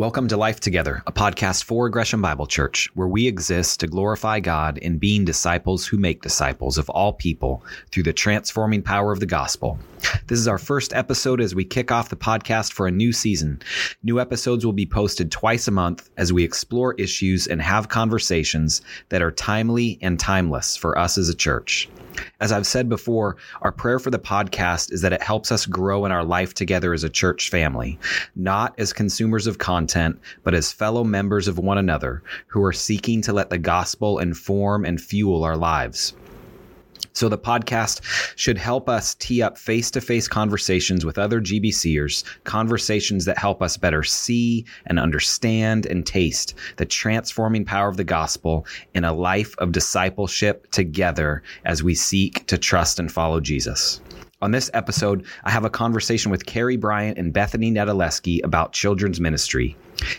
Welcome to Life Together, a podcast for Gresham Bible Church, where we exist to glorify God in being disciples who make disciples of all people through the transforming power of the gospel. This is our first episode as we kick off the podcast for a new season. New episodes will be posted twice a month as we explore issues and have conversations that are timely and timeless for us as a church. As I've said before, our prayer for the podcast is that it helps us grow in our life together as a church family, not as consumers of content, but as fellow members of one another who are seeking to let the gospel inform and fuel our lives. So the podcast should help us tee up face-to-face conversations with other GBCers, conversations that help us better see and understand and taste the transforming power of the gospel in a life of discipleship together as we seek to trust and follow Jesus. On this episode, I have a conversation with Kerri Bryant and Bethany Nedelisky about children's ministry.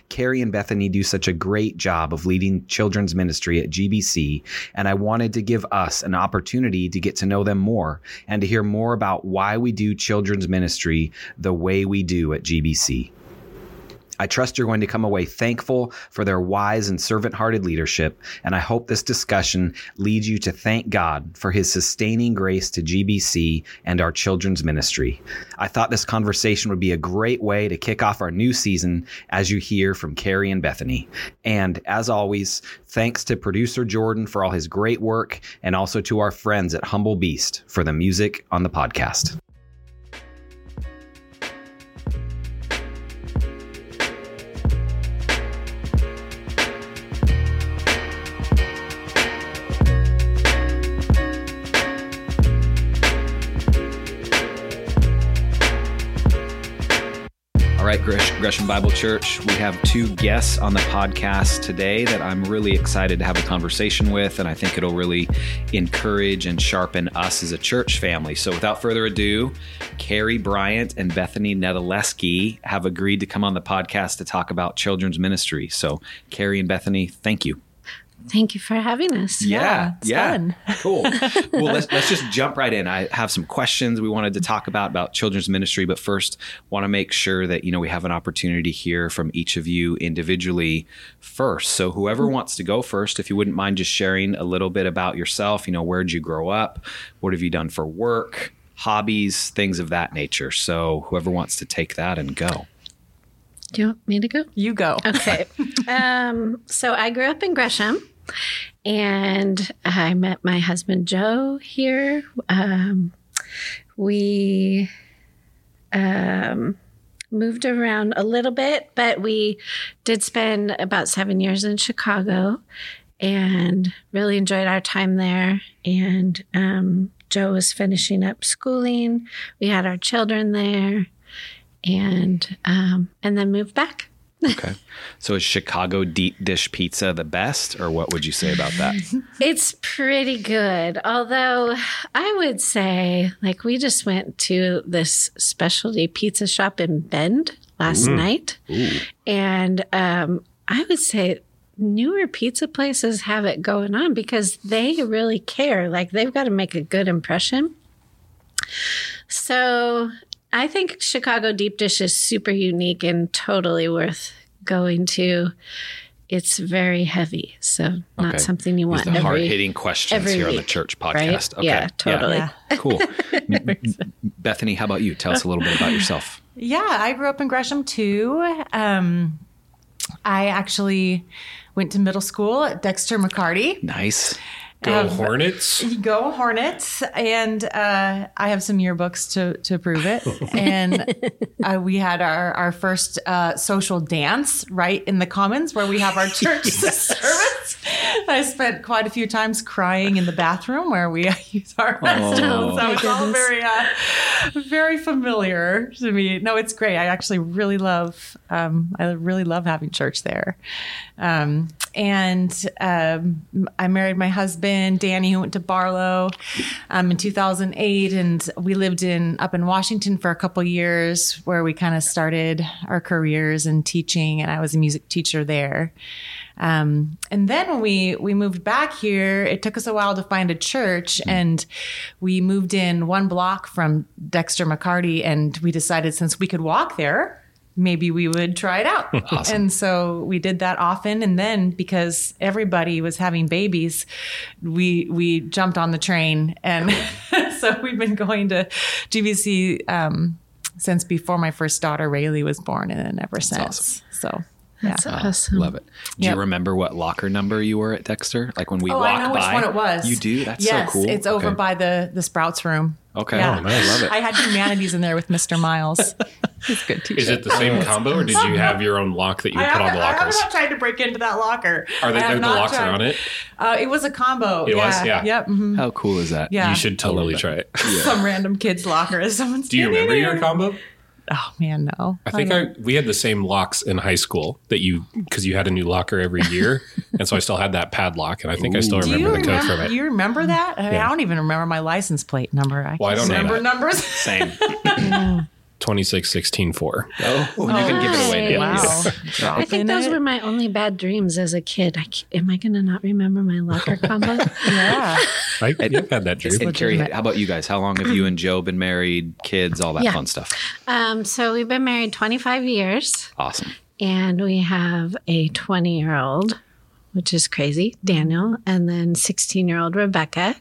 Kerri and Bethany do such a great job of leading children's ministry at GBC, and I wanted to give us an opportunity to get to know them more and to hear more about why we do children's ministry the way we do at GBC. I trust you're going to come away thankful for their wise and servant hearted leadership, and I hope this discussion leads you to thank God for his sustaining grace to GBC and our children's ministry. I thought this conversation would be a great way to kick off our new season as you hear from Kerri and Bethany. And as always, thanks to producer Jordan for all his great work, and also to our friends at Humble Beast for the music on the podcast. Gresham Bible Church, we have two guests on the podcast today that I'm really excited to have a conversation with, and I think it'll really encourage and sharpen us as a church family. So, without further ado, Kerri Bryant and Bethany Nedelisky have agreed to come on the podcast to talk about children's ministry. So, Kerri and Bethany, thank you. Thank you for having us. Yeah, yeah, yeah. cool. well, let's let's just jump right in. I have some questions we wanted to talk about about children's ministry, but first, want to make sure that you know we have an opportunity to hear from each of you individually first. So, whoever mm-hmm. wants to go first, if you wouldn't mind just sharing a little bit about yourself. You know, where did you grow up? What have you done for work? Hobbies, things of that nature. So, whoever wants to take that and go. Do you want me to go? You go. Okay. um, so I grew up in Gresham and I met my husband Joe here. Um, we um, moved around a little bit, but we did spend about seven years in Chicago and really enjoyed our time there. And um, Joe was finishing up schooling. We had our children there and um, and then moved back. Okay. So is Chicago deep dish pizza the best, or what would you say about that? It's pretty good. Although I would say, like, we just went to this specialty pizza shop in Bend last Ooh. night. Ooh. And um, I would say newer pizza places have it going on because they really care. Like, they've got to make a good impression. So I think Chicago deep dish is super unique and totally worth going to. It's very heavy, so not okay. something you want. These the hard hitting questions here week, on the church podcast. Right? Okay. Yeah, totally. Yeah. cool. Bethany, how about you? Tell us a little bit about yourself. Yeah, I grew up in Gresham too. Um, I actually went to middle school at Dexter McCarty. Nice. Go um, Hornets! Go Hornets! And uh, I have some yearbooks to to prove it. and uh, we had our our first uh, social dance right in the Commons where we have our church service. I spent quite a few times crying in the bathroom where we use our restrooms. Oh, so it's all very uh, very familiar to me. No, it's great. I actually really love um, I really love having church there. Um, and um, I married my husband Danny, who went to Barlow um, in 2008, and we lived in up in Washington for a couple years, where we kind of started our careers in teaching, and I was a music teacher there. Um, and then when we we moved back here, it took us a while to find a church, mm-hmm. and we moved in one block from Dexter McCarty, and we decided since we could walk there maybe we would try it out. Awesome. And so we did that often. And then because everybody was having babies, we we jumped on the train. And so we've been going to GBC um, since before my first daughter Rayleigh was born, and then ever since. awesome. So yeah. That's awesome. Love it. Do Yep. you remember what locker number you were at Dexter? Like when we Oh, walk I know by. which one it was. You do? That's yes, so cool. It's over Okay. by the the Sprouts room. Okay. Yeah. Oh, nice. I love it. I had humanities in there with Mr. Miles. He's good too. Is it the same combo, or did you have your own lock that you would put on haven't, the I have lockers? not tried to break into that locker. Are they I the not locks are on it? Uh, it was a combo. It yeah. was? Yeah. Yep. mhm. How cool is that? Yeah. You should totally try it. Some random kid's locker. Is someone's Do you remember your combo? Oh man, no. I oh, think I we had the same locks in high school that you because you had a new locker every year, and so I still had that padlock, and I think I still Do you remember the code remember? from it. You remember that? I, mean, Yeah. I don't even remember my license plate number. I Well, I can't don't know remember numbers. Same. Twenty six sixteen four. Oh, you can give it away. now. Nice. wow. I think those were my only bad dreams as a kid. I, am I going to not remember my locker combo? Yeah. I you've had that dream. And Kerri, legitimate. how about you guys? How long have you and Joe been married? Kids, all that Yeah. fun stuff. um, so we've been married 25 years. Awesome. and we have a 20 year old, which is crazy, Daniel, and then 16 year old Rebecca.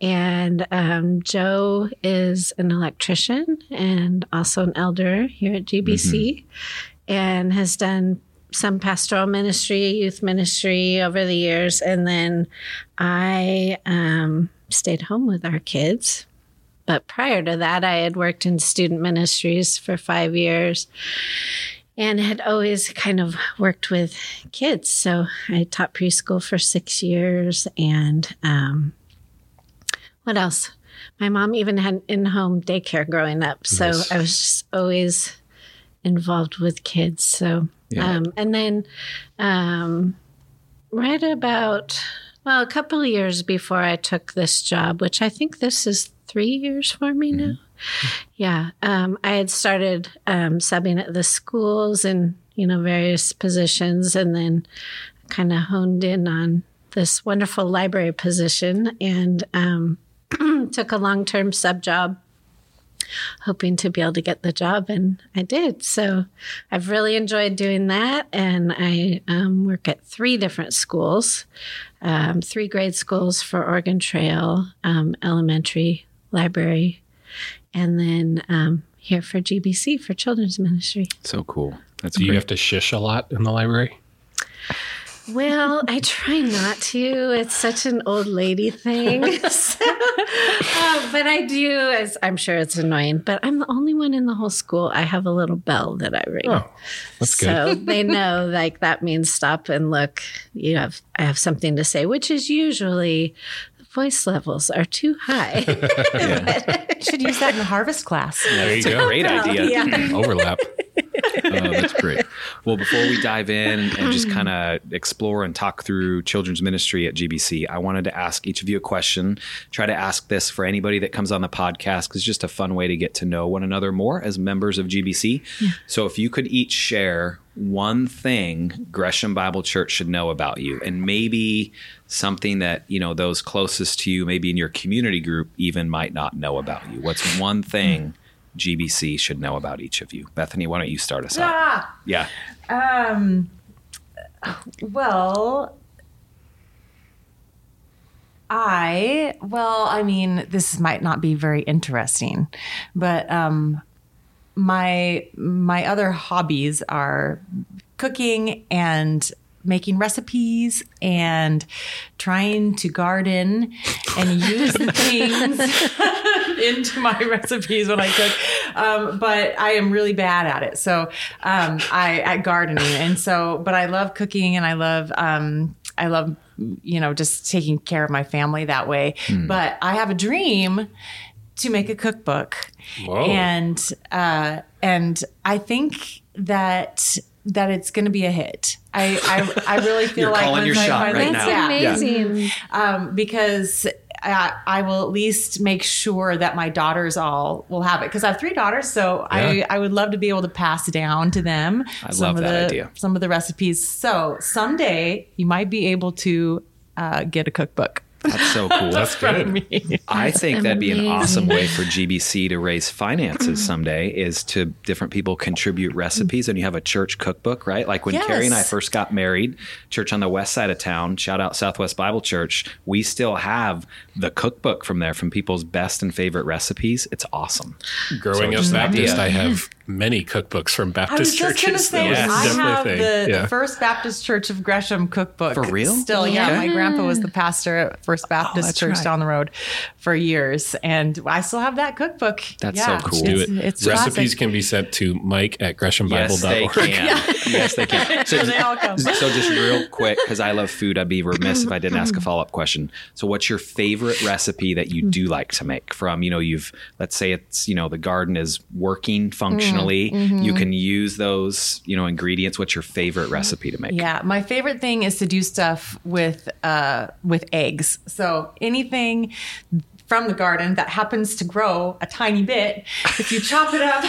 And um, Joe is an electrician and also an elder here at GBC and has done some pastoral ministry, youth ministry over the years. And then I um, stayed home with our kids. But prior to that, I had worked in student ministries for five years and had always kind of worked with kids. So I taught preschool for six years. And um, what else? My mom even had in home daycare growing up. So Nice. I was just always involved with kids. So, Yeah. um, and then um, right about, well, a couple of years before I took this job, which I think this is three years for me now. Yeah, um, I had started um, subbing at the schools and you know various positions, and then kind of honed in on this wonderful library position, and um, took a long term sub job, hoping to be able to get the job, and I did. So I've really enjoyed doing that, and I um, work at three different schools, um, three grade schools for Oregon Trail, um, elementary, library, and then um, here for GBC for children's ministry. So cool. That's Do you great. have to shish a lot in the library? Well, I try not to. It's such an old lady thing. So, uh, but I do, as I'm sure it's annoying, but I'm the only one in the whole school. I have a little bell that I ring. Oh, that's good. so they know like that means stop and look. You have I have something to say, which is usually the voice levels are too high. Should use that in the harvest class. There you It's go. great idea. Yeah. Overlap. Oh, that's great. Well, before we dive in and just kind of explore and talk through children's ministry at GBC, I wanted to ask each of you a question. Try to ask this for anybody that comes on the podcast because it's just a fun way to get to know one another more as members of GBC. So, if you could each share one thing Gresham Bible Church should know about you, and maybe something that you know those closest to you, maybe in your community group, even might not know about you. What's one thing? GBC should know about each of you. Bethany, why don't you start us out? Ah, Yeah. um, well, I, well, I mean, this might not be very interesting, but um, my my other hobbies are cooking and making recipes and trying to garden and use the things into my recipes when I cook. Um, but I am really bad at it. So um, I at gardening, and so but I love cooking and I love um, I love you know just taking care of my family that way. But I have a dream to make a cookbook, Whoa. and uh, and I think that that it's going to be a hit. I I, I really feel You're like calling once your shot right That's now. yeah amazing. um, because I, I will at least make sure that my daughters all will have it because I have three daughters, so I, Yeah. I would love to be able to pass down to them I some love of that the idea. some of the recipes. So someday you might be able to uh, get a cookbook. That's so cool. That's good. me. I think that'd be an awesome way for GBC to raise finances mm-hmm. someday is to different people contribute mm-hmm. recipes and you have a church cookbook, right? Like when Carrie and I first got married, church on the west side of town, shout out Southwest Bible Church, we still have the cookbook from there from people's best and favorite recipes. It's awesome. Growing So up Baptist, idea. I have many cookbooks from I was Baptist just churches. say, that was I have thing. the yeah. First Baptist Church of Gresham cookbook. For real? Still, yeah. Yeah. My grandpa was the pastor at First Baptist that's Church right. down the road for years, and I still have that cookbook. That's Yeah, so cool. Do it. it's Recipes classic. can be sent to Mike at Yes, they greshambible.org. can. Yes, they can. So, They all come. so just real quick, because I love food, I'd be remiss if I didn't ask a follow up question. So, what's your favorite recipe that you do like to make? From you know, you've let's say it's you know the garden is working functionally. You can use those you know ingredients. What's your favorite recipe to make? Yeah, my favorite thing is to do stuff with uh, with eggs. So anything from the garden that happens to grow a tiny bit, if you chop it up,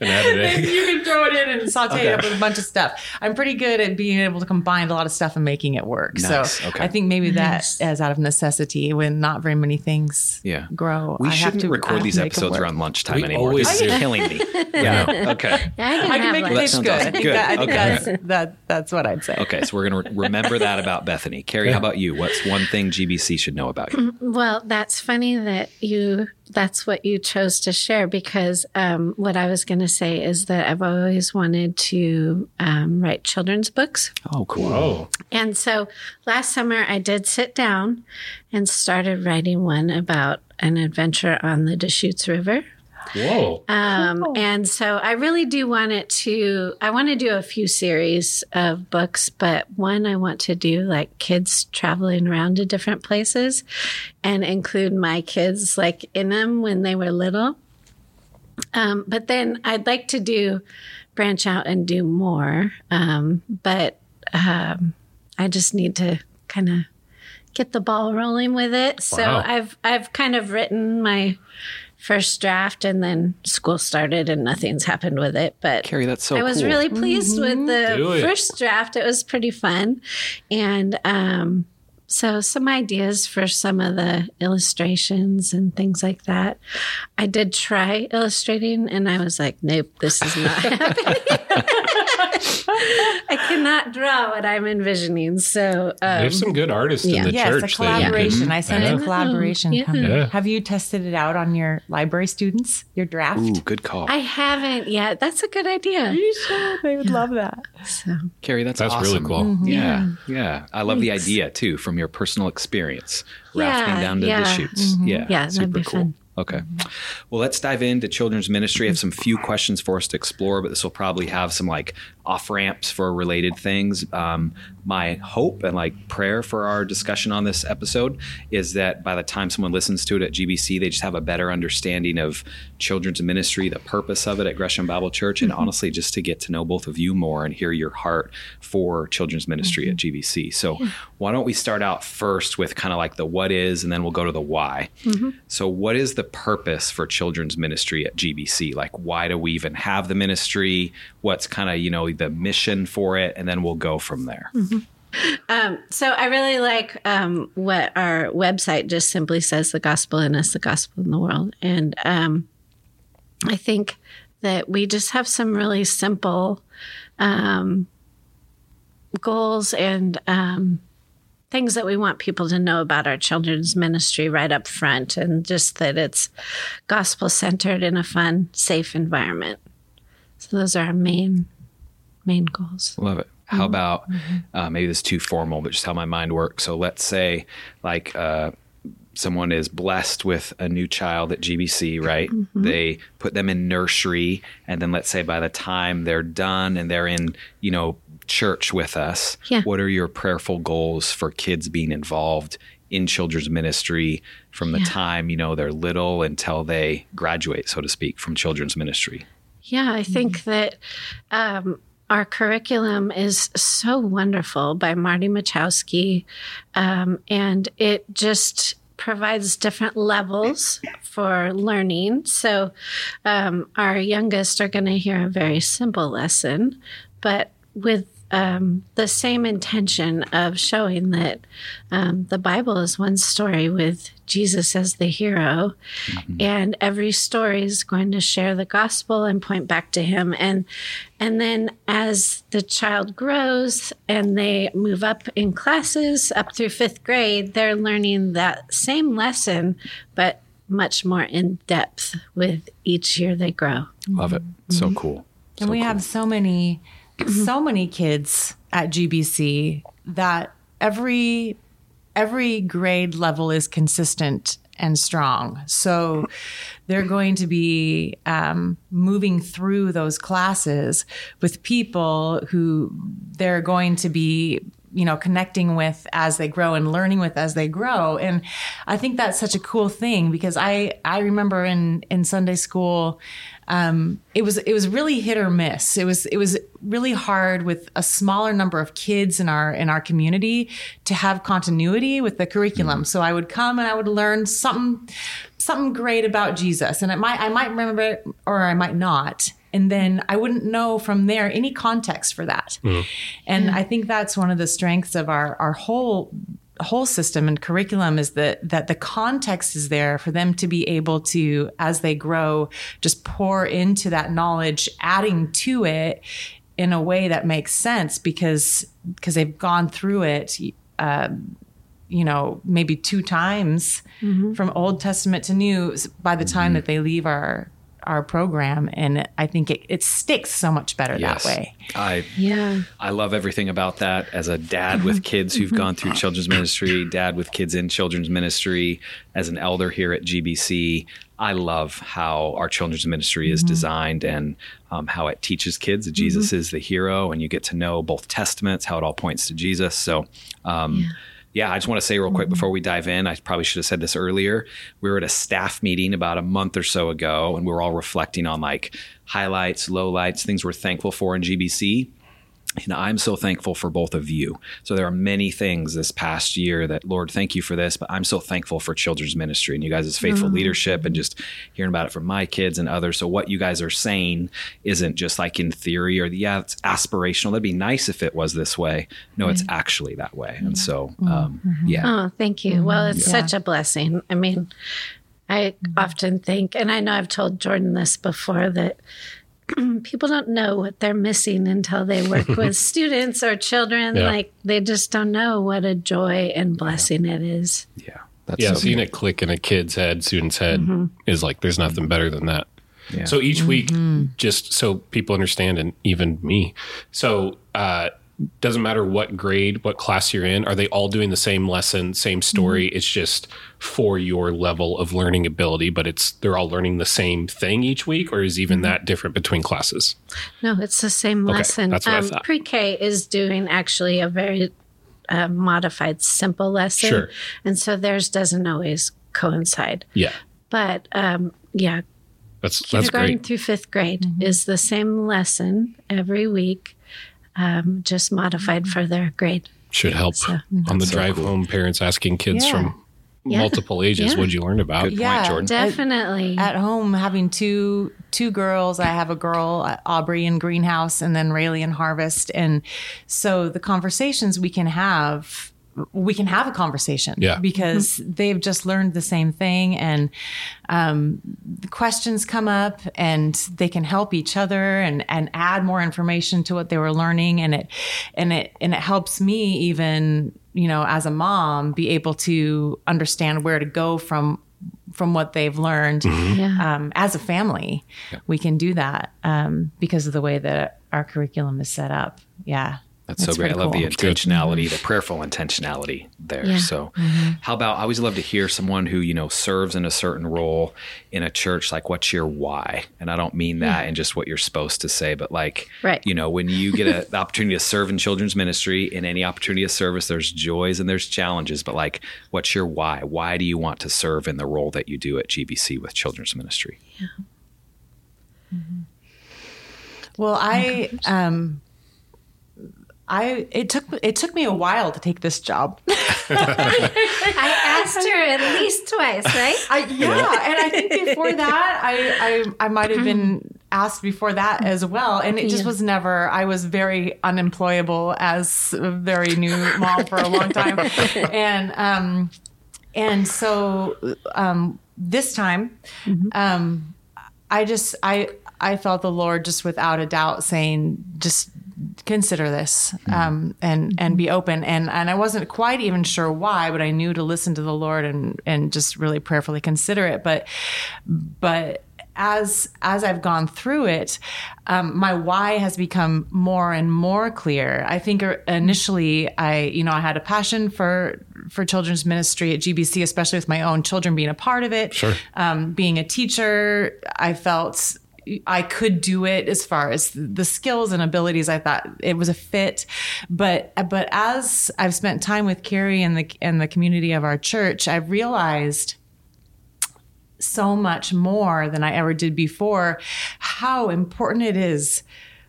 And then egg. you can throw it in and saute it up with a bunch of stuff. I'm pretty good at being able to combine a lot of stuff and making it work. Nice, So okay. I think maybe Nice. that is out of necessity when not very many things Yeah. grow. We I shouldn't to- I record have these to make it episodes around lunchtime We anymore. always This is killing me. Yeah. Okay. I can I can make like, That fish sounds good. awesome. Good. that, I think Okay. that's that, that's what I'd say. Okay. So we're gonna re- remember that about Bethany. Kerri, how about you? What's one thing GBC should know about you? Well, that's funny that you that's what you chose to share because um, what I was going to say is that I've always wanted to um, write children's books. Oh, cool. And so last summer I did sit down and started writing one about an adventure on the Deschutes River. Whoa. Um, and so I really do want it to, I want to do a few series of books, but one I want to do like kids traveling around to different places and include my kids like in them when they were little. Um, but then I'd like to do branch out and do more. Um, but um, I just need to kind of get the ball rolling with it. So I've I've kind of written my first draft and then school started and nothing's happened with it. But Kerri, that's so I was cool. really pleased with the first draft. It was pretty fun. And um, so, some ideas for some of the illustrations and things like that. I did try illustrating and I was like, nope, this is not happening. I cannot draw what I'm envisioning. So, um, There's some good artists yeah. in the Yes, church. a collaboration. can- I sent Yeah. a collaboration. Yeah. Yeah. Have you tested it out on your library students? Your draft? Ooh, good call. I haven't yet. That's a good idea. You should. They would love that. So, Kerri, that's That's really awesome. cool. Yeah, yeah. I love the idea too from your personal experience, rafting Yeah, down to yeah. the shoots. Yeah, Yeah, that'd super be cool. fun. Okay. Well, let's dive into children's ministry. I have some few questions for us to explore, but this will probably have some like off ramps for related things. Um, my hope and like prayer for our discussion on this episode is that by the time someone listens to it at GBC, they just have a better understanding of children's ministry, the purpose of it at Gresham Bible Church, and mm-hmm. honestly, just to get to know both of you more and hear your heart for children's ministry at mm-hmm. GBC. So, why don't we start out first with kind of like the what is, and then we'll go to the why. Mm-hmm. So, what is the purpose for children's ministry at GBC? Like, why do we even have the ministry? What's kind of, you know, the mission for it? And then we'll go from there. Um, so I really like um, what our website just simply says: the gospel in us, the gospel in the world. And um, I think that we just have some really simple um, goals and um, things that we want people to know about our children's ministry right up front, and just that it's gospel centered in a fun, safe environment. So those are our main main goals. Love it. How about uh, maybe this is too formal, but just how my mind works. So let's say like uh, someone is blessed with a new child at GBC, right? They put them in nursery, and then let's say by the time they're done and they're in, you know, church with us, Yeah. what are your prayerful goals for kids being involved in children's ministry from the time you know they're little until they graduate, so to speak, from children's ministry? Yeah, I think that um, our curriculum is so wonderful by Marty Machowski, um, and it just provides different levels for learning. So, um, our youngest are going to hear a very simple lesson, but with um, the same intention of showing that um, the Bible is one story with Jesus as the hero, mm-hmm. and every story is going to share the gospel and point back to Him. And and then as the child grows and they move up in classes up through fifth grade, they're learning that same lesson, but much more in depth with each year they grow. Love it. So mm-hmm. cool. And we have so many, so many kids at GBC that every every grade level is consistent and strong. So they're going to be um, moving through those classes with people who they're going to be you know connecting with as they grow and learning with as they grow and i think that's such a cool thing because i i remember in in sunday school um, it was it was really hit or miss. It was it was really hard with a smaller number of kids in our in our community to have continuity with the curriculum. So I would come and I would learn something something great about Jesus, and it might I might remember it or I might not. And then I wouldn't know from there any context for that. Mm-hmm. And mm. I think that's one of the strengths of our our whole whole system and curriculum is that that the context is there for them to be able to as they grow just pour into that knowledge adding to it in a way that makes sense because because they've gone through it uh, you know maybe two times mm-hmm. from old testament to new by the time mm-hmm. that they leave our our program and i think it, it sticks so much better Yes. that way I Yeah. I love everything about that. As a dad with kids who've gone through children's ministry, dad with kids in children's ministry, as an elder here at GBC, I love how our children's ministry is designed and um, how it teaches kids that Jesus is the hero, and you get to know both testaments, how it all points to Jesus. So. Um, yeah, I just want to say real quick mm-hmm. before we dive in, I probably should have said this earlier. We were at a staff meeting about a month or so ago, and we were all reflecting on like highlights, lowlights, things we're thankful for in GBC. And I'm so thankful for both of you. So there are many things this past year that, Lord, thank you for this, but I'm so thankful for children's ministry and you guys' faithful mm-hmm. leadership and just hearing about it from my kids and others. So what you guys are saying isn't just like in theory or yeah, it's aspirational. That'd be nice if it was this way. No, it's mm-hmm. actually that way. And mm-hmm. so, um, yeah. Oh, thank you. Well, it's such a blessing. I mean, I often think, and I know I've told Jordan this before, that people don't know what they're missing until they work with students or children. Yeah. Like they just don't know what a joy and blessing it is. Yeah. That's Yeah, so seeing it click in a kid's head, student's head, Mm-hmm. is like there's nothing better than that. Yeah. So each week, just so people understand, and even me, so uh, doesn't matter what grade, what class you're in, are they all doing the same lesson, same story? It's just for your level of learning ability, but it's they're all learning the same thing each week, or is even that different between classes? No, it's the same lesson. that's what I um, thought. Pre-K is doing actually a very uh, modified, simple lesson, Sure. and so theirs doesn't always coincide. Yeah, But um, yeah, that's that's kindergarten great. through fifth grade is the same lesson every week, um, just modified for their grade. Should help on the drive home. Parents asking kids Yeah. from Yeah. multiple ages, Yeah. "What'd you learn about?" Good point, Yeah. Jordan. Definitely. at home having two two girls i have a girl uh, aubrey in greenhouse and then rayleigh in harvest and so the conversations we can have we can have a conversation Yeah. because they've just learned the same thing and um, the questions come up and they can help each other and, and add more information to what they were learning. And it and it and it helps me even you know as a mom be able to understand where to go from from what they've learned Yeah. um, as a family. We can do that um, because of the way that our curriculum is set up. Yeah That's, so great. I pretty love the intentionality, the prayerful intentionality there. Yeah. So, how about I always love to hear someone who you know serves in a certain role in a church. Like, what's your why? And I don't mean that in just what you're supposed to say, but like, Right. you know, when you get a, the opportunity to serve in children's ministry, in any opportunity of service, there's joys and there's challenges. But like, what's your why? Why do you want to serve in the role that you do at GBC with children's ministry? Yeah. Well, I um I it took it took me a while to take this job. I asked her at least twice, right? I, yeah, and I think before that, I I, I might have been asked before that as well and it just Yeah. was never i was very unemployable as a very new mom for a long time and um and so um this time um i just i i felt the lord just without a doubt saying just consider this um, and and be open and and I wasn't quite even sure why but I knew to listen to the Lord and and just really prayerfully consider it but but as as I've gone through it, um, my why has become more and more clear. I think er- initially, I you know I had a passion for for children's ministry at GBC, especially with my own children being a part of it. Sure. Um, being a teacher, I felt I could do it as far as the skills and abilities. I thought it was a fit, but but as I've spent time with Kerri and the and the community of our church, I've realized so much more than I ever did before how important it is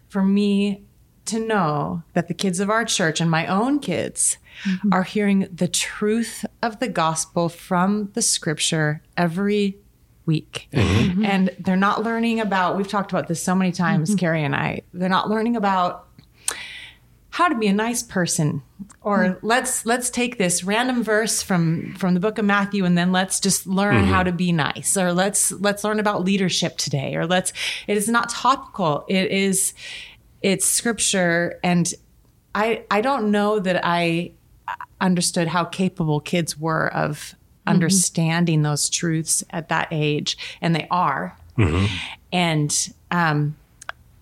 for me to know that the kids of our church and my own kids mm-hmm. are hearing the truth of the gospel from the scripture every week. Mm-hmm. And they're not learning about, we've talked about this so many times, mm-hmm. Kerri and I, they're not learning about how to be a nice person. Or mm-hmm. let's let's take this random verse from from the book of Matthew and then let's just learn how to be nice. Or let's let's learn about leadership today. Or let's it is not topical. It is it's scripture. And I I don't know that I understood how capable kids were of understanding those truths at that age and they are and um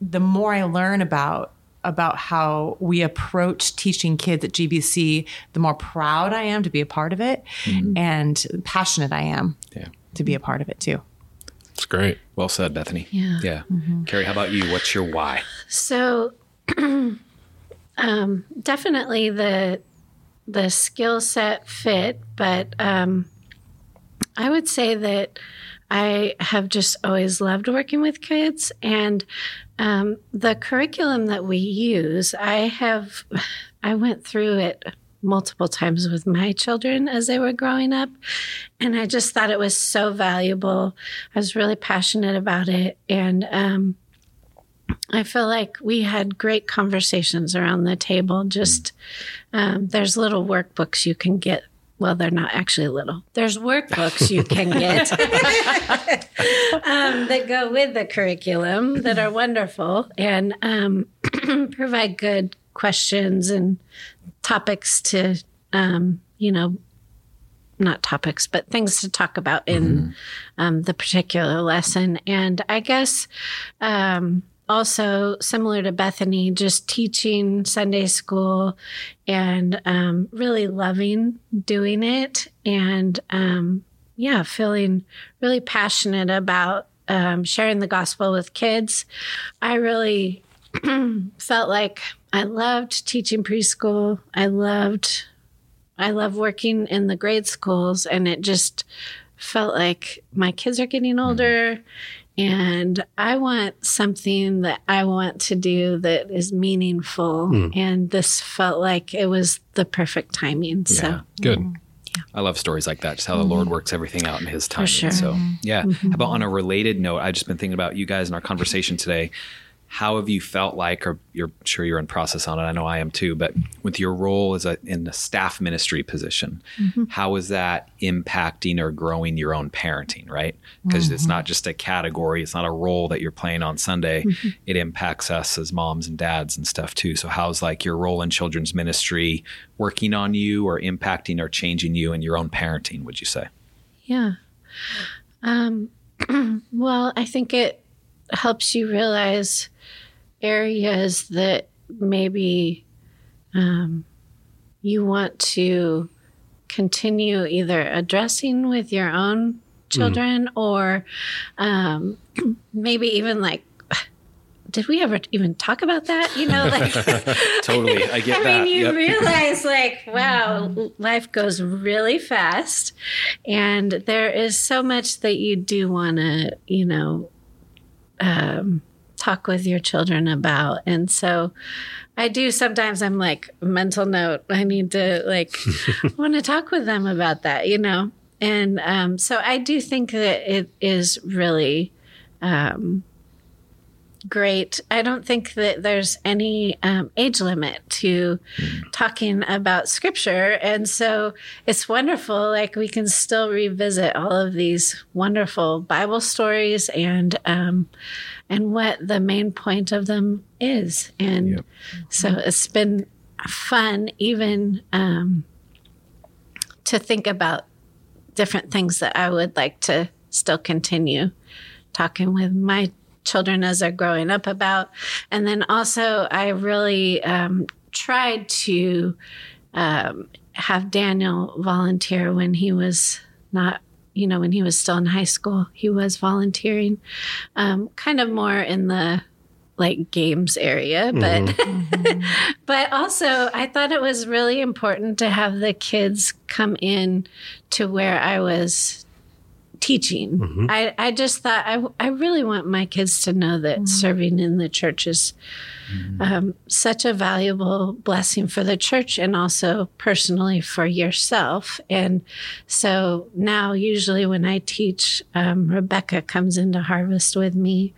the more I learn about about how we approach teaching kids at GBC, the more proud I am to be a part of it and passionate I am Yeah. to be a part of it too. It's great. Well said, Bethany. Yeah. Yeah. Kerri, how about you? What's your why? So, um, definitely the the skill set fit, but um, I would say that I have just always loved working with kids, and um, the curriculum that we use, I have, I went through it multiple times with my children as they were growing up. And I just thought it was so valuable. I was really passionate about it. And um, I feel like we had great conversations around the table. Just um, there's little workbooks you can get. Well, they're not actually little. There's workbooks you can get um, that go with the curriculum that are wonderful and um, provide good questions and topics to, um, you know, not topics, but things to talk about in um, the particular lesson. And I guess um, also similar to Bethany, just teaching Sunday school and um, really loving doing it. And um, yeah, feeling really passionate about um, sharing the gospel with kids. I really felt like I loved teaching preschool. I loved I love working in the grade schools, and it just felt like my kids are getting older, and I want something that I want to do that is meaningful. Hmm. And this felt like it was the perfect timing. Yeah. So, Good. Mm-hmm. I love stories like that, just how the mm-hmm. Lord works everything out in His timing. sure. So, yeah. Mm-hmm. How about on a related note, I've just been thinking about you guys in our conversation today. How have you felt like, or you're sure you're in process on it? I know I am too. But with your role as a in a staff ministry position, mm-hmm. how is that impacting or growing your own parenting? Right, because it's mm-hmm. not just a category, it's not a role that you're playing on Sunday. Mm-hmm. It impacts us as moms and dads and stuff too. So, how's like your role in children's ministry working on you, or impacting or changing you in your own parenting? Would you say? yeah. Um, well, I think it helps you realize areas that maybe um, you want to continue either addressing with your own children or um, maybe even like did we ever even talk about that you know like Totally, I get I that. mean, you Yep. realize, like, wow, life goes really fast, and there is so much that you do want to, you know, um, talk with your children about. And so, I do sometimes. I'm like, mental note. I need to like want to talk with them about that, you know. And um, so, I do think that it is really. Um, great. I don't think that there's any um, age limit to talking about scripture. And so it's wonderful. Like we can still revisit all of these wonderful Bible stories and, um, and what the main point of them is. And Yep. so it's been fun, even um, to think about different things that I would like to still continue talking with my children as they're growing up about. And then also, I really um, tried to um, have Daniel volunteer when he was not. You know, when he was still in high school, he was volunteering, um, kind of more in the like games area, but but also I thought it was really important to have the kids come in to where I was teaching. I, I just thought I, I really want my kids to know that serving in the church is um, such a valuable blessing for the church and also personally for yourself. And so now, usually, when I teach, um, Rebecca comes into Harvest with me,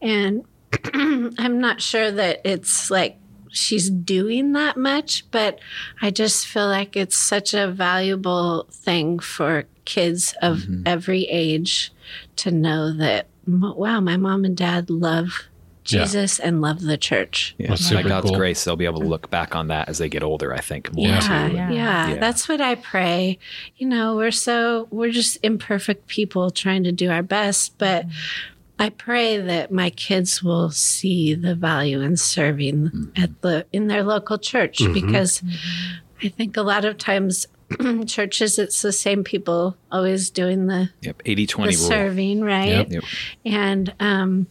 and I'm not sure that it's like she's doing that much, but I just feel like it's such a valuable thing for kids of mm-hmm. every age to know that, wow, my mom and dad love Yeah. Jesus and love the church. Yeah. That's By God's cool. grace, they'll be able to look back on that as they get older, I think. More Yeah, yeah, Yeah. Yeah. That's what I pray. You know, we're so we're just imperfect people trying to do our best, but mm-hmm. I pray that my kids will see the value in serving mm-hmm. at the in their local church mm-hmm. because mm-hmm. I think a lot of times churches it's the same people always doing the Yep. 80 20 serving, right? Yep. Yep. And um,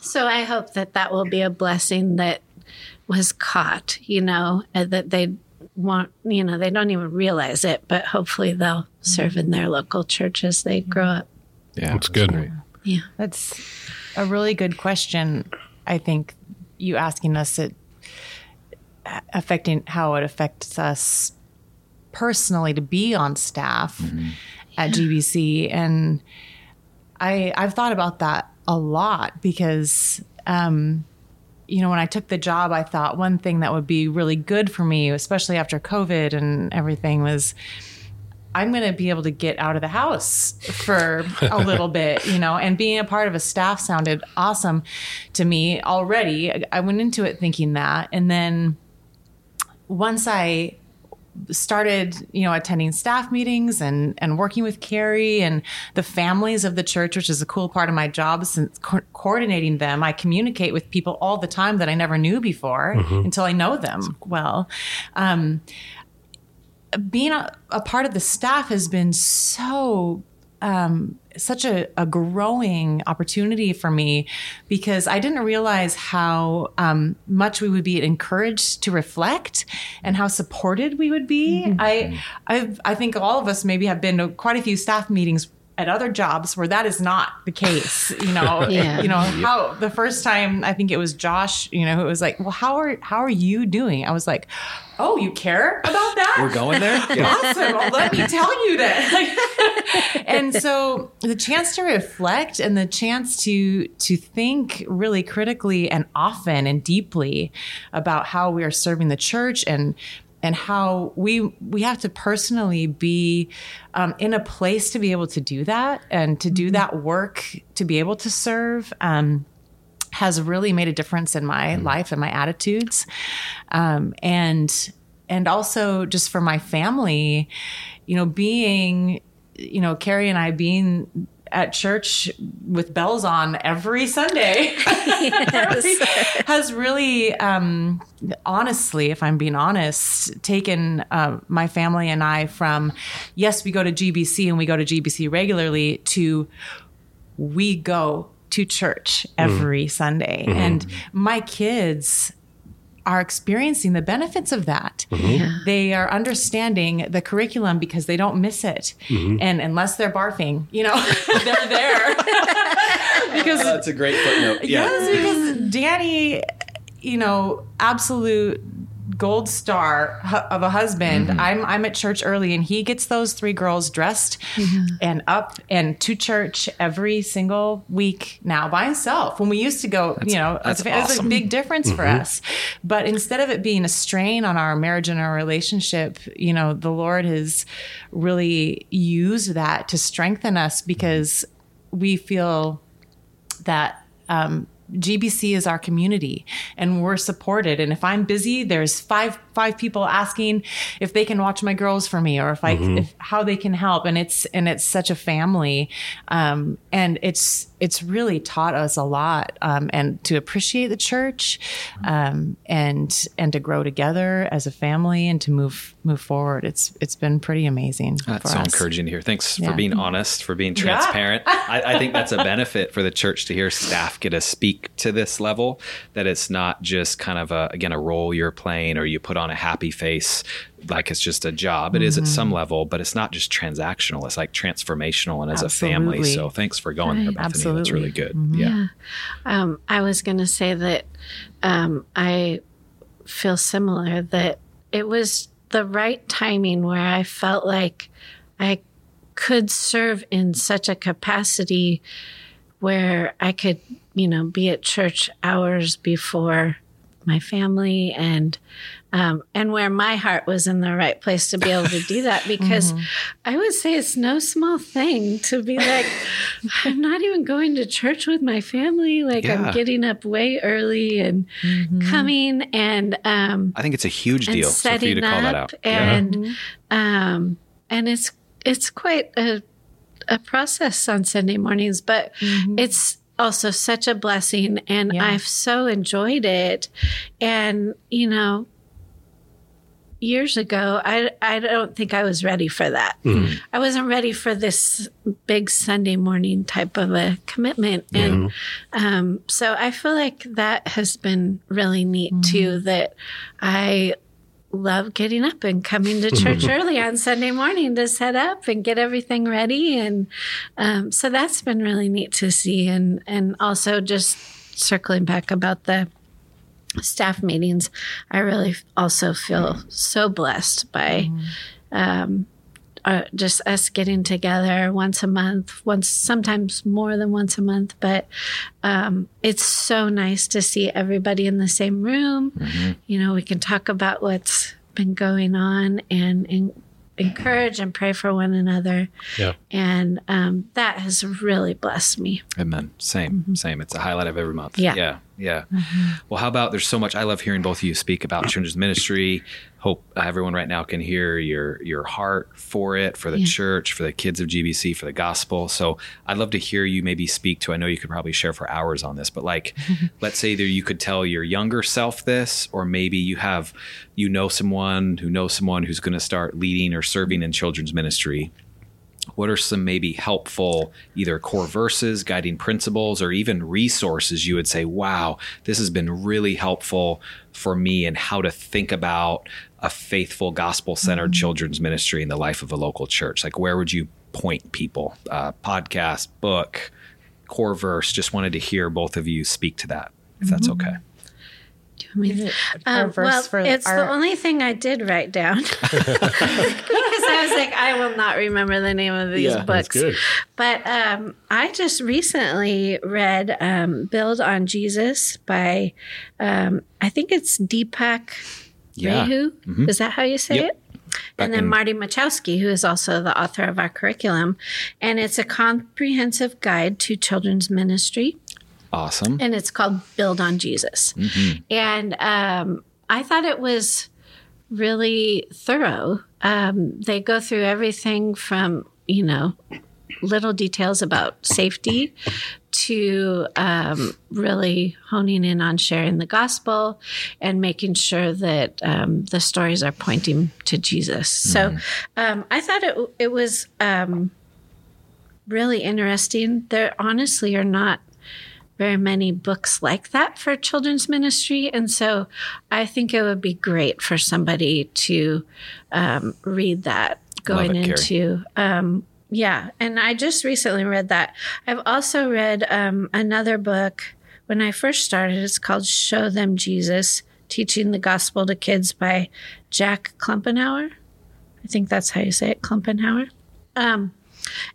so I hope that that will be a blessing that was caught, you know, and that they want, you know, they don't even realize it, but hopefully they'll serve in their local church as they grow up. Yeah. That's good. great. Yeah. That's a really good question. I think you asking us it affecting how it affects us personally to be on staff at GBC, and I I've thought about that a lot because. Um, you know, when I took the job, I thought one thing that would be really good for me, especially after COVID and everything, was I'm going to be able to get out of the house for a little bit, you know, and being a part of a staff sounded awesome to me already. I- I went into it thinking that. And then once I started, you know, attending staff meetings and and working with Kerri and the families of the church, which is a cool part of my job since co- coordinating them. I communicate with people all the time that I never knew before until I know them well. Um, being a, a part of the staff has been so um, such a, a growing opportunity for me because I didn't realize how um, much we would be encouraged to reflect and how supported we would be. I I've, I think all of us maybe have been to quite a few staff meetings at other jobs where that is not the case. You know, Yeah. you know how the first time I think it was Josh. You know, who was like, "Well, how are how are you doing?" I was like, "Oh, you care about that? We're going there? Yeah. awesome. Well, let me tell you that. and so the chance to reflect and the chance to to think really critically and often and deeply about how we are serving the church and and how we we have to personally be um, in a place to be able to do that. And to do that work to be able to serve. Um, has really made a difference in my life and my attitudes. Um, and and also just for my family you know being you know kerri and i being at church with bells on every sunday. Has really um, honestly if i'm being honest taken uh, my family and i from yes we go to gbc and we go to gbc regularly to we go to church every Sunday. And my kids are experiencing the benefits of that. Mm-hmm. They are understanding the curriculum because they don't miss it. Mm-hmm. And unless they're barfing, you know, they're there. because That's a great footnote. Yeah. Yes, because Danny, you know, absolute gold star hu- of a husband. Mm-hmm. I'm I'm at church early, and he gets those three girls dressed mm-hmm. and up and to church every single week now by himself. When we used to go, you know, that's it's, it's a big difference for mm-hmm. us. But instead of it being a strain on our marriage and our relationship, you know, the Lord has really used that to strengthen us because we feel that um, GBC is our community and we're supported. And if I'm busy, there's five five people asking if they can watch my girls for me or if I if how they can help. And it's and it's such a family, um, and it's it's really taught us a lot um, and to appreciate the church, um, and and to grow together as a family and to move move forward. It's it's been pretty amazing. That's so us. encouraging to hear. Thanks Yeah. for being honest, for being transparent. I, I think that's a benefit for the church to hear staff get to speak to this level. That it's not just kind of a again a role you're playing or you put on a happy face like it's just a job. It is at some level, but it's not just transactional. It's like transformational and as a family. So thanks for going there, Right. Bethany. That's really good. Yeah. Um, I was going to say that um, I feel similar that it was the right timing where I felt like I could serve in such a capacity where I could, you know, be at church hours before my family and um, and where my heart was in the right place to be able to do that because I would say it's no small thing to be like I'm not even going to church with my family like Yeah. I'm getting up way early and coming and um I think it's a huge deal so for you to call that out. Yeah. and um and it's it's quite a a process on Sunday mornings but it's also such a blessing and Yeah. I've so enjoyed it and you know years ago I I don't think I was ready for that. I wasn't ready for this big Sunday morning type of a commitment. And um so I feel like that has been really neat too that I love getting up and coming to church early on Sunday morning to set up and get everything ready. And um, so that's been really neat to see. And and also just circling back about the staff meetings I really also feel so blessed by um, uh, just us getting together once a month, once sometimes more than once a month. But um, it's so nice to see everybody in the same room. You know, we can talk about what's been going on and, and encourage and pray for one another. Yeah. And um, that has really blessed me. Amen. Same, same. It's a highlight of every month. Yeah. Yeah. Yeah. Mm-hmm. Well, how about there's so much I love hearing both of you speak about children's ministry. Hope uh, everyone right now can hear your your heart for it, for the Yeah. church, for the kids of GBC, for the gospel. So I'd love to hear you maybe speak to. I know you could probably share for hours on this, but like, let's say that you could tell your younger self this, or maybe you have, you know, someone who knows someone who's going to start leading or serving in children's ministry what are some maybe helpful either core verses guiding principles or even resources you would say wow this has been really helpful for me in how to think about a faithful gospel centered children's ministry in the life of a local church? Like where would you point people? Uh, podcast book core verse just wanted to hear both of you speak to that if that's okay Do you want me to- Our Um, well, for it's our- the only thing I did write down because I was like, I will not remember the name of these Yeah, books. good. But um, I just recently read um, "Build on Jesus" by um, I think it's Deepak Yeah. Reju. Is that how you say Yep. it? Back and then in- Marty Machowski, who is also the author of our curriculum, and it's a comprehensive guide to children's ministry awesome and it's called Build on Jesus. And um, I thought it was really thorough. Um, they go through everything from, you know, little details about safety to um, really honing in on sharing the gospel and making sure that um, the stories are pointing to Jesus. So um, I thought it, it was um, really interesting. There honestly are not very many books like that for children's ministry. And so I think it would be great for somebody to um, read that going it, into. Um, yeah. And I just recently read that. I've also read um, another book when I first started. It's called Show Them Jesus Teaching the Gospel to Kids by Jack Klumpenhower. I think that's how you say it, Klumpenhower. Um,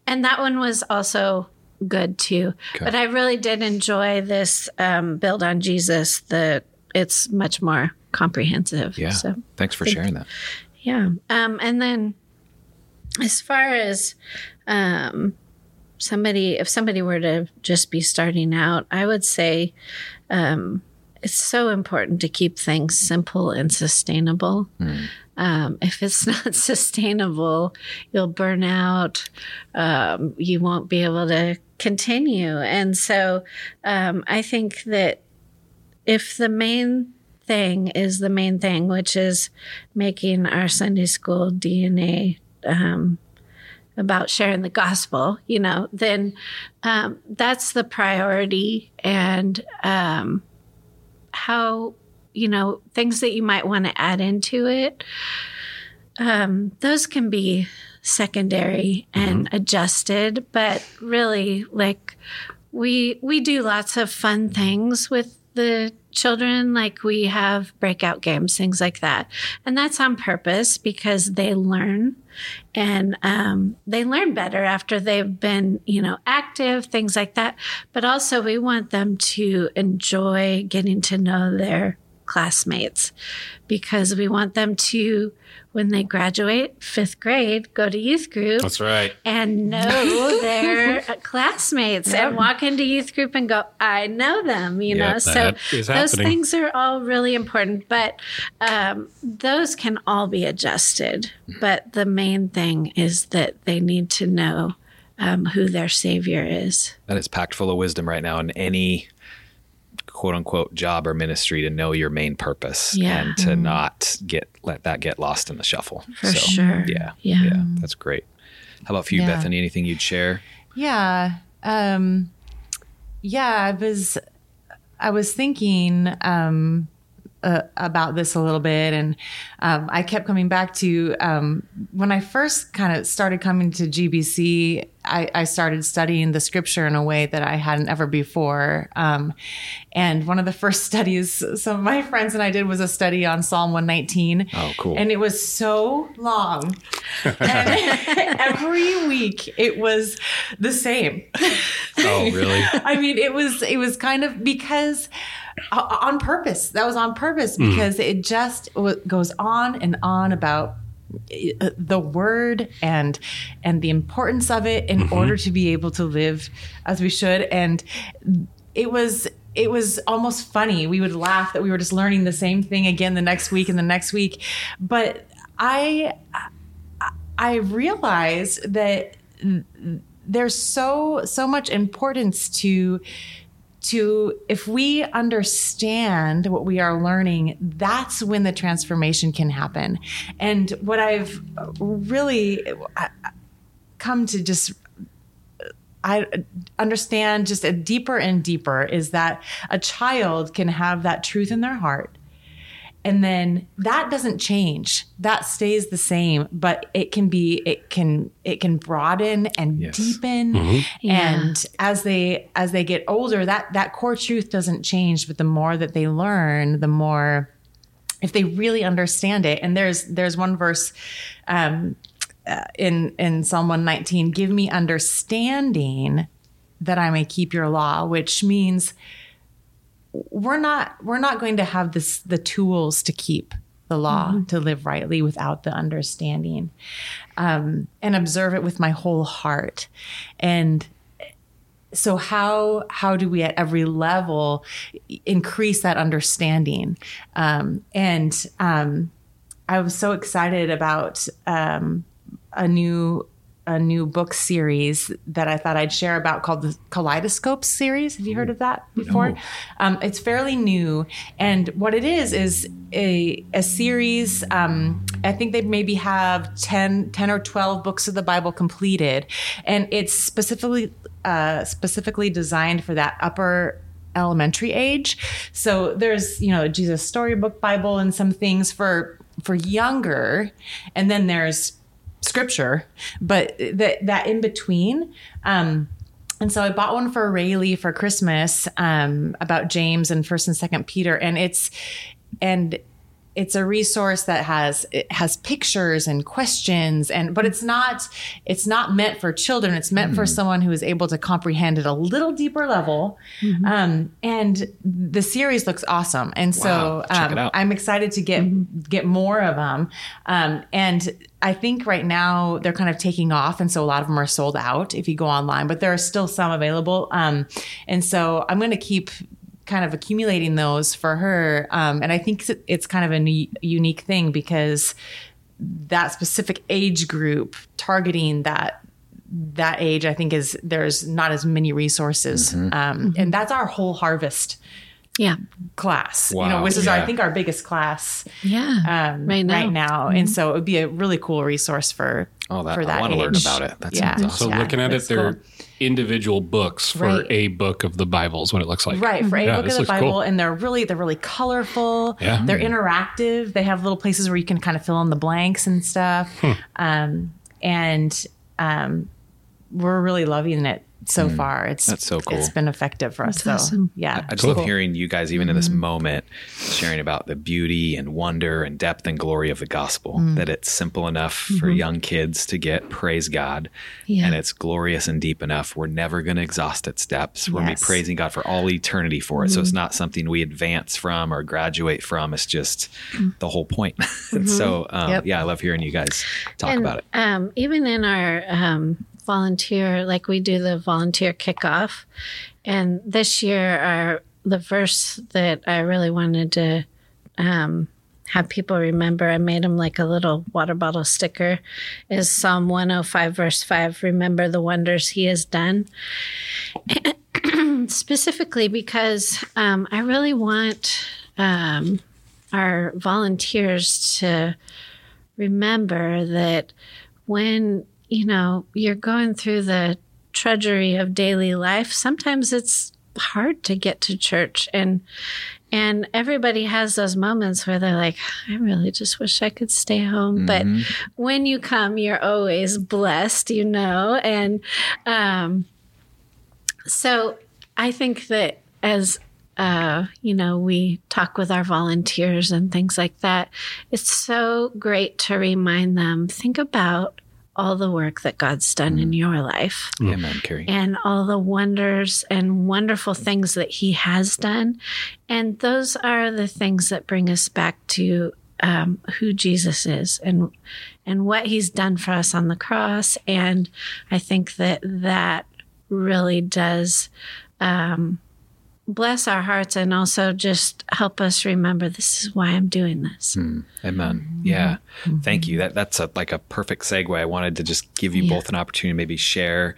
and that one was also good too. But I really did enjoy this um, build on Jesus. The it's much more comprehensive. Yeah. So Thanks for sharing that. yeah. Um, and then as far as um, somebody, if somebody were to just be starting out, I would say um, it's so important to keep things simple and sustainable. Um, if it's not sustainable, you'll burn out. Um, you won't be able to continue. And so um, I think that if the main thing is the main thing, which is making our Sunday school DNA um, about sharing the gospel, you know, then um, that's the priority. And um, how, you know, things that you might want to add into it, um, those can be secondary and adjusted, but really, like, we we do lots of fun things with the children. Like we have breakout games things like that. And that's on purpose because they learn and um, they learn better after they've been you know active things like that. But also we want them to enjoy getting to know their classmates because we want them to when they graduate fifth grade go to youth group That's right. and know their classmates and walk into youth group and go, I know them, you know. Yep, so that is those happening. things are all really important, but um, those can all be adjusted. But the main thing is that they need to know um, who their savior is. And it's packed full of wisdom right now in any quote unquote job or ministry to know your main purpose Yeah. and to not get let that get lost in the shuffle. For sure. Yeah. Yeah. That's great. How about for you, Yeah. Bethany? Anything you'd share? Yeah. Um yeah, I was I was thinking um uh, about this a little bit and um, I kept coming back to um, when I first kind of started coming to GBC I, I started studying the scripture in a way that I hadn't ever before um, and one of the first studies some of my friends and I did was a study on Psalm 119 Oh, cool. and it was so long and every week it was the same Oh, really? I mean, it was it was kind of because uh, on purpose. That was on purpose because it just goes on and on about Uh, the word and and the importance of it in mm-hmm. order to be able to live as we should. And it was it was almost funny. We would laugh that we were just learning the same thing again the next week and the next week. But i i realized that there's so so much importance to to if we understand what we are learning that's when the transformation can happen. And what i've really come to just I understand just a deeper and deeper is that a child can have that truth in their heart and then that doesn't change. That stays the same but it can be it can it can broaden and Yes. deepen. And as they as they get older that that core truth doesn't change but the more that they learn the more if they really understand it and there's there's one verse um uh, in in Psalm 119 give me understanding that I may keep your law which means we're not we're not going to have this the tools to keep the law to live rightly without the understanding um, and observe it with my whole heart. And so how how do we at every level increase that understanding? Um, and um, i was so excited about um, a new a new book series that I thought I'd share about called the Kaleidoscope series. Have you heard of that before? Um, it's fairly new, and what it is is a a series. Um, I think they maybe have 10, 10 or twelve books of the Bible completed, and it's specifically uh, specifically designed for that upper elementary age. So there's, you know, Jesus storybook Bible and some things for for younger, and then there's scripture, but that that in between. Um, and so I bought one for Rayleigh for Christmas um, about James and First and Second Peter, and it's and it's a resource that has it has pictures and questions and but it's not it's not meant for children. It's meant for someone who is able to comprehend at a little deeper level. Um, and the series looks awesome. And so Wow, it um, i'm excited to get get more of them um, and i think right now they're kind of taking off and so a lot of them are sold out if you go online but there are still some available. Um, and so i'm going to keep kind of accumulating those for her. Um, and I think it's- it's kind of a ne- unique thing because that specific age group targeting that that age, I think is there's not as many resources, um, and that's our whole harvest Yeah. class. you Wow, know, which is our I think our biggest class Yeah. um, Right now. and so it would be a really cool resource for Oh, that, for that I want to learn about it. That Yeah. sounds So. Yeah, looking at it, that's they're cool. individual books for Right. a book of the Bible is what it looks like. Right, for a Yeah, book of the Bible, cool. and they're really they're really colorful. Yeah. they're interactive. They have little places where you can kind of fill in the blanks and stuff. Hmm. Um, and um, we're really loving it so mm. far. It's That's so cool. It's been effective for us. That's so awesome. yeah, I just love hearing you guys, even in this mm-hmm. moment, sharing about the beauty and wonder and depth and glory of the gospel. Mm. That it's simple enough for mm-hmm. young kids to get praise God, Yeah. and it's glorious and deep enough. We're never going to exhaust its depths. We're going to be praising God for all eternity for it. So it's mm-hmm. not something we advance from or graduate from. It's just mm. the whole point. and so, um, Yep. yeah, I love hearing you guys talk and, about it. Um, even in our um, volunteer, like we do the volunteer kickoff, and this year, our the verse that I really wanted to um, have people remember, I made them like a little water bottle sticker, is Psalm 105, verse 5. Remember the wonders he has done. Specifically because um, I really want um, our volunteers to remember that when you know you're going through the trudgery of daily life sometimes it's hard to get to church. And and everybody has those moments where they're like i really just wish i could stay home. But when you come you're always blessed you know? And um so i think that as uh, you know, we talk with our volunteers and things like that. It's so great to remind them think about all the work that God's done in your life Amen, Kerri. and all the wonders and wonderful things that He has done. And those are the things that bring us back to um, who Jesus is and and what He's done for us on the cross. And I think that that really does um, bless our hearts and also just help us remember this is why I'm doing this. Hmm. Amen. Mm-hmm. Yeah. Mm-hmm. Thank you. That that's a, like a perfect segue. I wanted to just give you Yeah. both an opportunity to maybe share,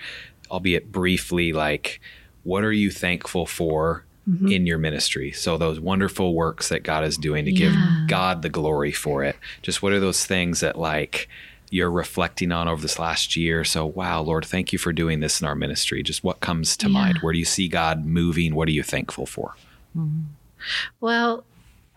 albeit briefly, like what are you thankful for mm-hmm. in your ministry? So those wonderful works that God is doing to Yeah. give God the glory for it. Just what are those things that like you're reflecting on over this last year? So wow, Lord, thank you for doing this in our ministry. Just what comes to mind? Where do you see God moving? What are you thankful for? Well,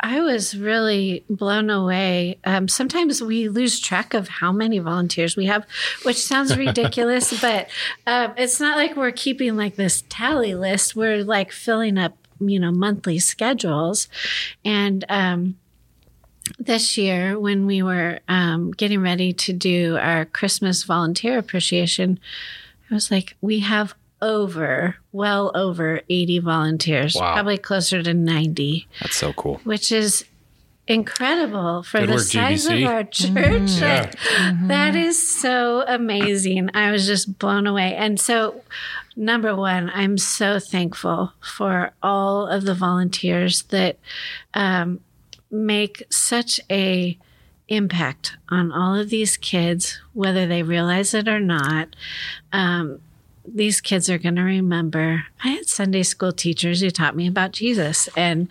I was really blown away. Um, sometimes we lose track of how many volunteers we have, which sounds ridiculous, but um, it's not like we're keeping like this tally list. We're like filling up, you know, monthly schedules. And um, this year, when we were um, getting ready to do our Christmas volunteer appreciation, I was like, we have over, well over 80 volunteers, Wow. probably closer to 90 That's so cool. which is incredible for Good the work, size GBC. of our church. Yeah. Like, that is so amazing. I was just blown away. And so, number one, I'm so thankful for all of the volunteers that um, make such a impact on all of these kids, whether they realize it or not. Um, these kids are going to remember. I had Sunday school teachers who taught me about Jesus, and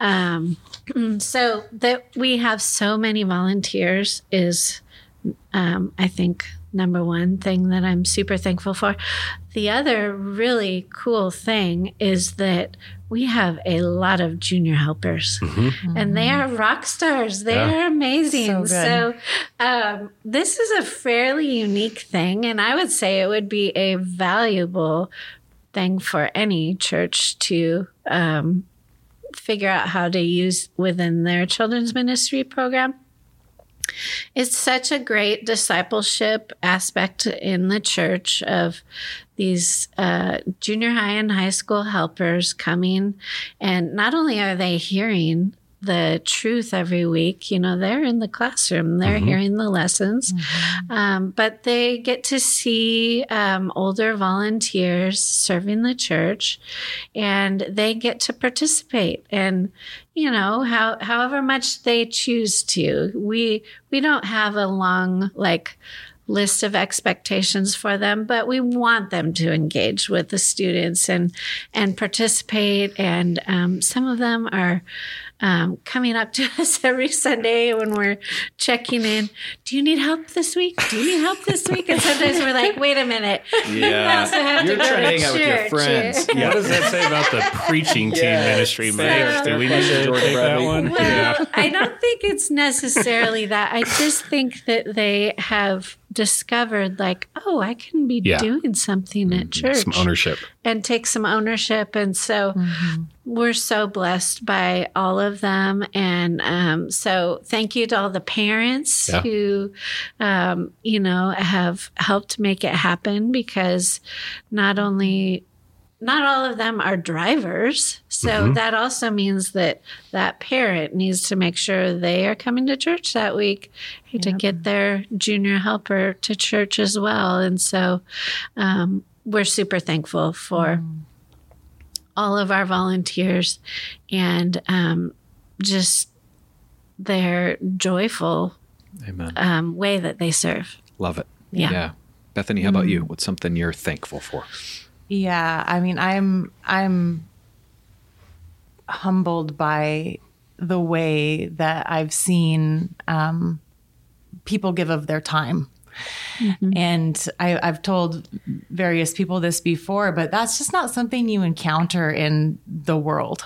um, so that we have so many volunteers is, um, I think, number one thing that I'm super thankful for. The other really cool thing is that we have a lot of junior helpers, and they are rock stars. They Yeah. are amazing. So so um, this is a fairly unique thing, and I would say it would be a valuable thing for any church to um, figure out how to use within their children's ministry program. It's such a great discipleship aspect in the church of these uh, junior high and high school helpers coming, and not only are they hearing the truth every week. You know, they're in the classroom, they're mm-hmm. hearing the lessons, mm-hmm. um, but they get to see um, older volunteers serving the church and they get to participate. And, you know, how, however much they choose to, we, we don't have a long, like, list of expectations for them, but we want them to engage with the students and and participate. And um, some of them are um, coming up to us every Sunday when we're checking in. Do you need help this week? Do you need help this week? And sometimes we're like, wait a minute. Yeah. You're trying to hang out with your friends. Yeah. What does that say about the preaching team yeah. ministry, man? Do we need to George take Bradley. that one? Well, yeah. I don't think it's necessarily that. I just think that they have discovered like oh i can be yeah. doing something at church some ownership and take some ownership and so mm-hmm. we're so blessed by all of them and um, so thank you to all the parents yeah. who um, you know have helped make it happen because not only not all of them are drivers. So mm-hmm. that also means that that parent needs to make sure they are coming to church that week yep. to get their junior helper to church as well. And so um, we're super thankful for mm. all of our volunteers and um, just their joyful um, way that they serve. Love it. Yeah. yeah. Bethany, how about you? Mm. What's something you're thankful for? Yeah, I mean, I'm I'm humbled by the way that I've seen um, people give of their time. Mm-hmm. And I, I've told various people this before, but that's just not something you encounter in the world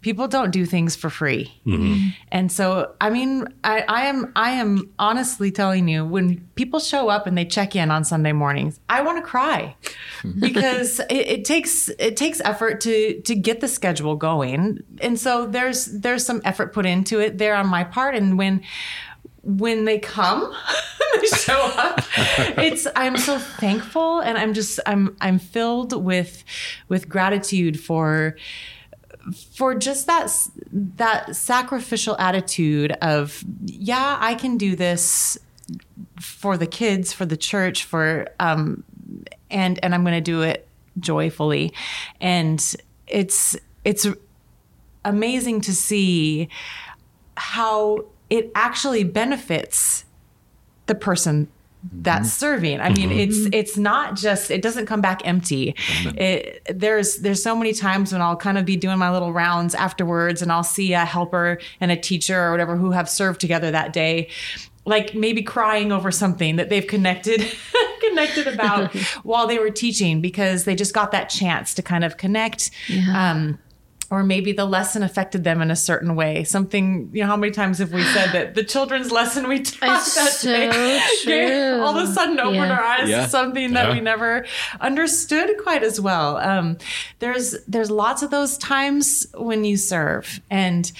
people don't do things for free. Mm-hmm. And so, I mean, I, I, am I am honestly telling you, when people show up and they check in on Sunday mornings, I want to cry because it, it, takes it takes effort to to get the schedule going. And so there's there's some effort put into it there on my part. And when when they come they show up it's i'm so thankful and i'm just i'm i'm filled with with gratitude for for just that that sacrificial attitude of yeah i can do this for the kids for the church for um and and i'm going to do it joyfully. And it's it's amazing to see how it actually benefits the person that's mm-hmm. serving. I mean, mm-hmm. it's it's not just it doesn't come back empty. It, there's there's so many times when I'll kind of be doing my little rounds afterwards, and I'll see a helper and a teacher or whatever who have served together that day, like maybe crying over something that they've connected connected about while they were teaching because they just got that chance to kind of connect. Yeah. Um, or maybe the lesson affected them in a certain way. Something, you know, how many times have we said that the children's lesson we taught it's that so day true. all of a sudden opened yeah. our eyes yeah. to something that yeah. we never understood quite as well. Um, there's there's lots of those times when you serve, and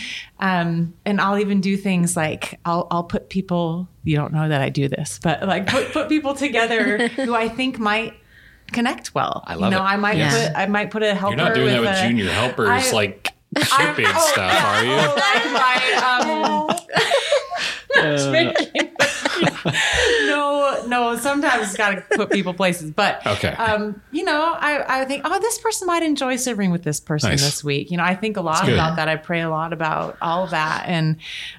um, and I'll even do things like I'll I'll put people. You don't know that I do this, but like put put people together who I think might connect well. I love you know, it. I might yes. put I might put a helper. You're not doing that with a, junior helpers I, like shipping I'm, oh, stuff, are you? Oh, right. Um, uh, no, no. Sometimes it's got to put people places, but okay. Um, you know, I, I think, oh, this person might enjoy serving with this person nice. this week. You know, I think a lot about that. I pray a lot about all of that, and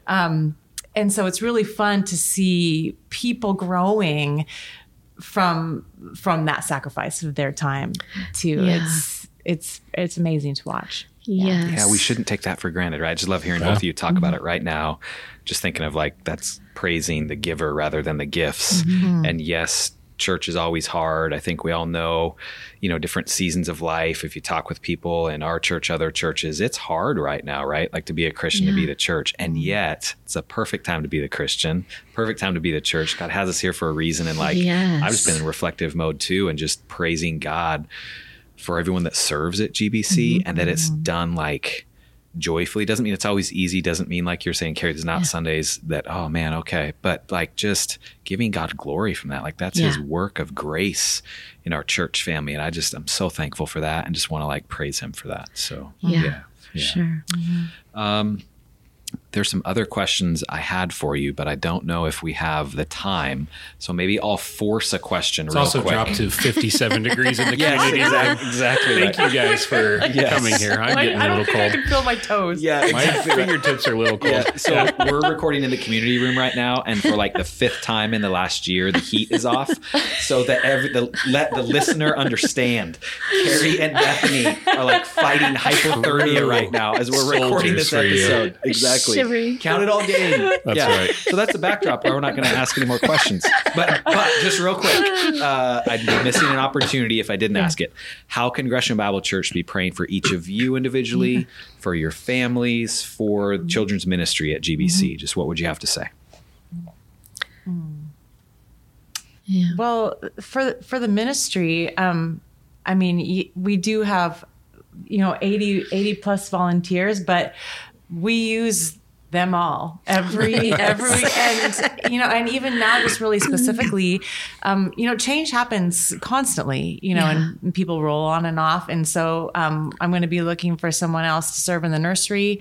um, and so it's really fun to see people growing from from that sacrifice of their time too. Yeah. It's it's it's amazing to watch. Yes. Yeah, we shouldn't take that for granted, right? I just love hearing yeah. both of you talk mm-hmm. about it right now. Just thinking of like that's praising the giver rather than the gifts. Mm-hmm. And yes, church is always hard. I think we all know, you know, different seasons of life. If you talk with people in our church, other churches, it's hard right now, right? Like to be a Christian, yeah. to be the church. And yet it's a perfect time to be the Christian, perfect time to be the church. God has us here for a reason. And like, yes. I've just been in reflective mode too and just praising God for everyone that serves at GBC mm-hmm. and that it's done like, joyfully. Doesn't mean it's always easy. Doesn't mean like you're saying, Kerri, there's not Sundays that, oh man, okay. But like just giving God glory from that. Like that's his work of grace in our church family. And I just, I'm so thankful for that and just want to like praise him for that. So Yeah, yeah. yeah. sure. Um, there's some other questions I had for you, but I don't know if we have the time. So maybe I'll force a question It's real also quick. dropped to 57 degrees in the Yes, community. exactly, exactly. Thank right. you guys for Yes. coming here. I'm I, getting I a don't little cold. I can feel my toes. Yeah, My exactly. right. fingertips are a little cold. Yeah, so we're recording in the community room right now, and for like the fifth time in the last year, the heat is off. So that every the let the listener understand, Kerri and Bethany are like fighting hypothermia right now as we're recording this Soldiers you. episode. Exactly. Shivering. Count it all game. That's yeah. right. So that's the backdrop. We're not going to ask any more questions. But but just real quick, uh, I'd be missing an opportunity if I didn't ask it. How can Gresham Bible Church be praying for each of you individually, for your families, for children's ministry at GBC? Just what would you have to say? Yeah. Well, for for the ministry, um, I mean, we do have, you know, 80, 80 plus volunteers, but we use them all every every and you know and even now just really specifically um you know change happens constantly you know Yeah. and people roll on and off and so um i'm going to be looking for someone else to serve in the nursery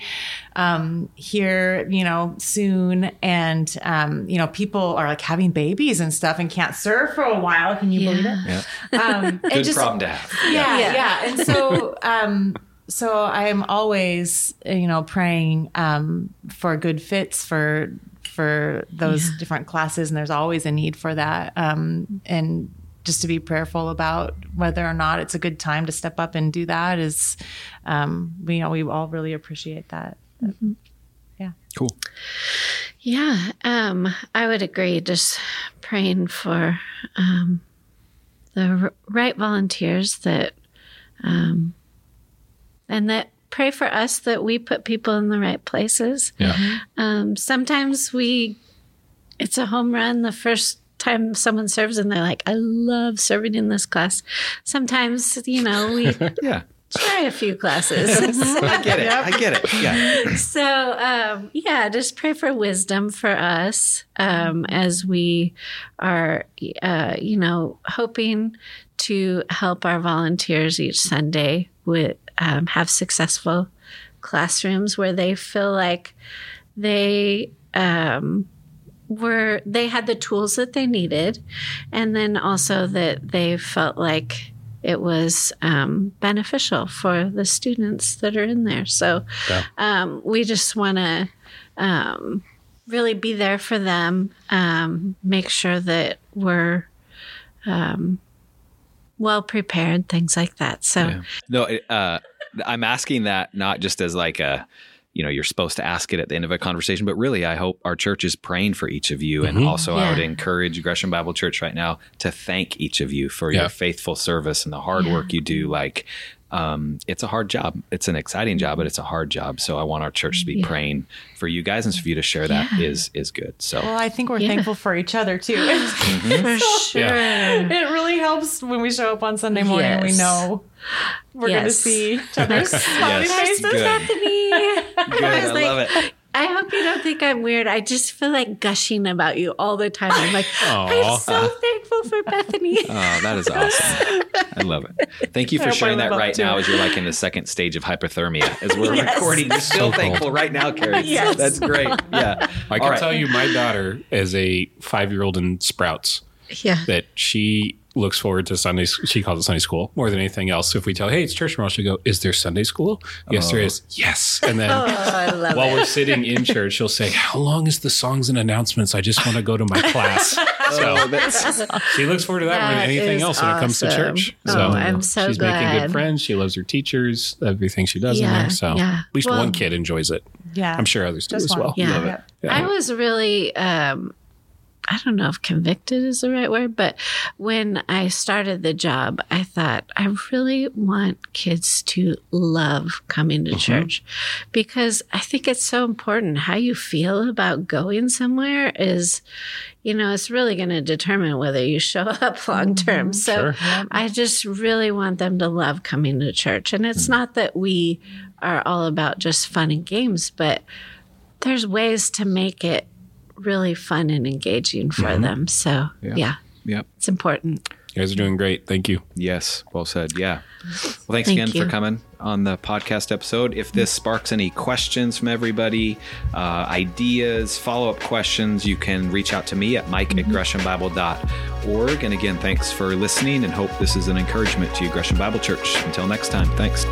um here you know soon and um you know people are like having babies and stuff and can't serve for a while can you believe it Yeah. Yeah. um and Good just- problem to have. yeah, Yeah. yeah, And so, um, so I'm always, you know, praying um, for good fits for for those Yeah. different classes, and there's always a need for that. Um, and just to be prayerful about whether or not it's a good time to step up and do that is, um, we you know, we all really appreciate that. Yeah. Cool. Yeah, um, I would agree. Just praying for um, the r- right volunteers that, um, and that pray for us that we put people in the right places. Yeah. Um, sometimes we, it's a home run the first time someone serves and they're like, I love serving in this class. Sometimes, you know, we Yeah. try a few classes. I get it. I get it. Yeah. So, um, yeah, just pray for wisdom for us um, as we are, uh, you know, hoping to help our volunteers each Sunday with um, have successful classrooms where they feel like they um, were they had the tools that they needed, and then also that they felt like it was um, beneficial for the students that are in there. So Yeah. um, we just want to um, really be there for them, um, make sure that we're um, well prepared, things like that. So, Yeah. No, uh, I'm asking that not just as like a, you know, you're supposed to ask it at the end of a conversation, but really, I hope our church is praying for each of you. And Mhm. also, I would encourage Gresham Bible Church right now to thank each of you for Yeah. your faithful service and the hard Yeah. work you do. Like, um, it's a hard job. It's an exciting job, but it's a hard job. So I want our church to be Yeah. praying for you guys and for you to share that Yeah. is is good. So Well, I think we're Yeah. thankful for each other too. for sure. it really helps when we show up on Sunday morning and we know we're going to see each other's smiling Yes. faces. Good. Bethany. good. I I was like, love it. I hope you don't think I'm weird. I just feel like gushing about you all the time. I'm like, Aw. I'm so thankful for Bethany. Oh, that is awesome. I love it. Thank you for sharing that right now as you're like in the second stage of hypothermia as we're Yes. recording. You're still So cold. thankful right now, Kerri. Yes. That's great. Yeah. I can right. tell you, my daughter is a five year old in Sprouts Yeah. that she looks forward to Sunday. She calls it Sunday school more than anything else. If we tell, hey, it's church tomorrow, she'll go, is there Sunday school? Yes, there is. Yes. And then Oh, while it. we're sitting in church, she'll say, how long is the songs and announcements? I just want to go to my class. Oh, So that's, she looks forward to that, more than anything is else when it comes to church. Oh, So I'm so she's making good friends. She loves her teachers, everything she does in there. So yeah. at least Well- one kid enjoys it. Yeah. I'm sure others do as well. Yeah. Love it. Yeah. I was really, um, I don't know if convicted is the right word, but when I started the job, I thought I really want kids to love coming to mm-hmm. church because I think it's so important. How you feel about going somewhere is, you know, it's really going to determine whether you show up long term. Mm-hmm. So I just really want them to love coming to church. And it's mm. not that we are all about just fun and games, but there's ways to make it really fun and engaging for them. So, yeah. Yep. it's important. You guys are doing great. Thank you. Yes, well said. Yeah. Well, thanks Thank again you. for coming on the podcast episode. If this sparks any questions from everybody, uh, ideas, follow up questions, you can reach out to me at mike Mm-hmm. at greshambible.org. And again, thanks for listening and hope this is an encouragement to you, Gresham Bible Church. Until next time, thanks.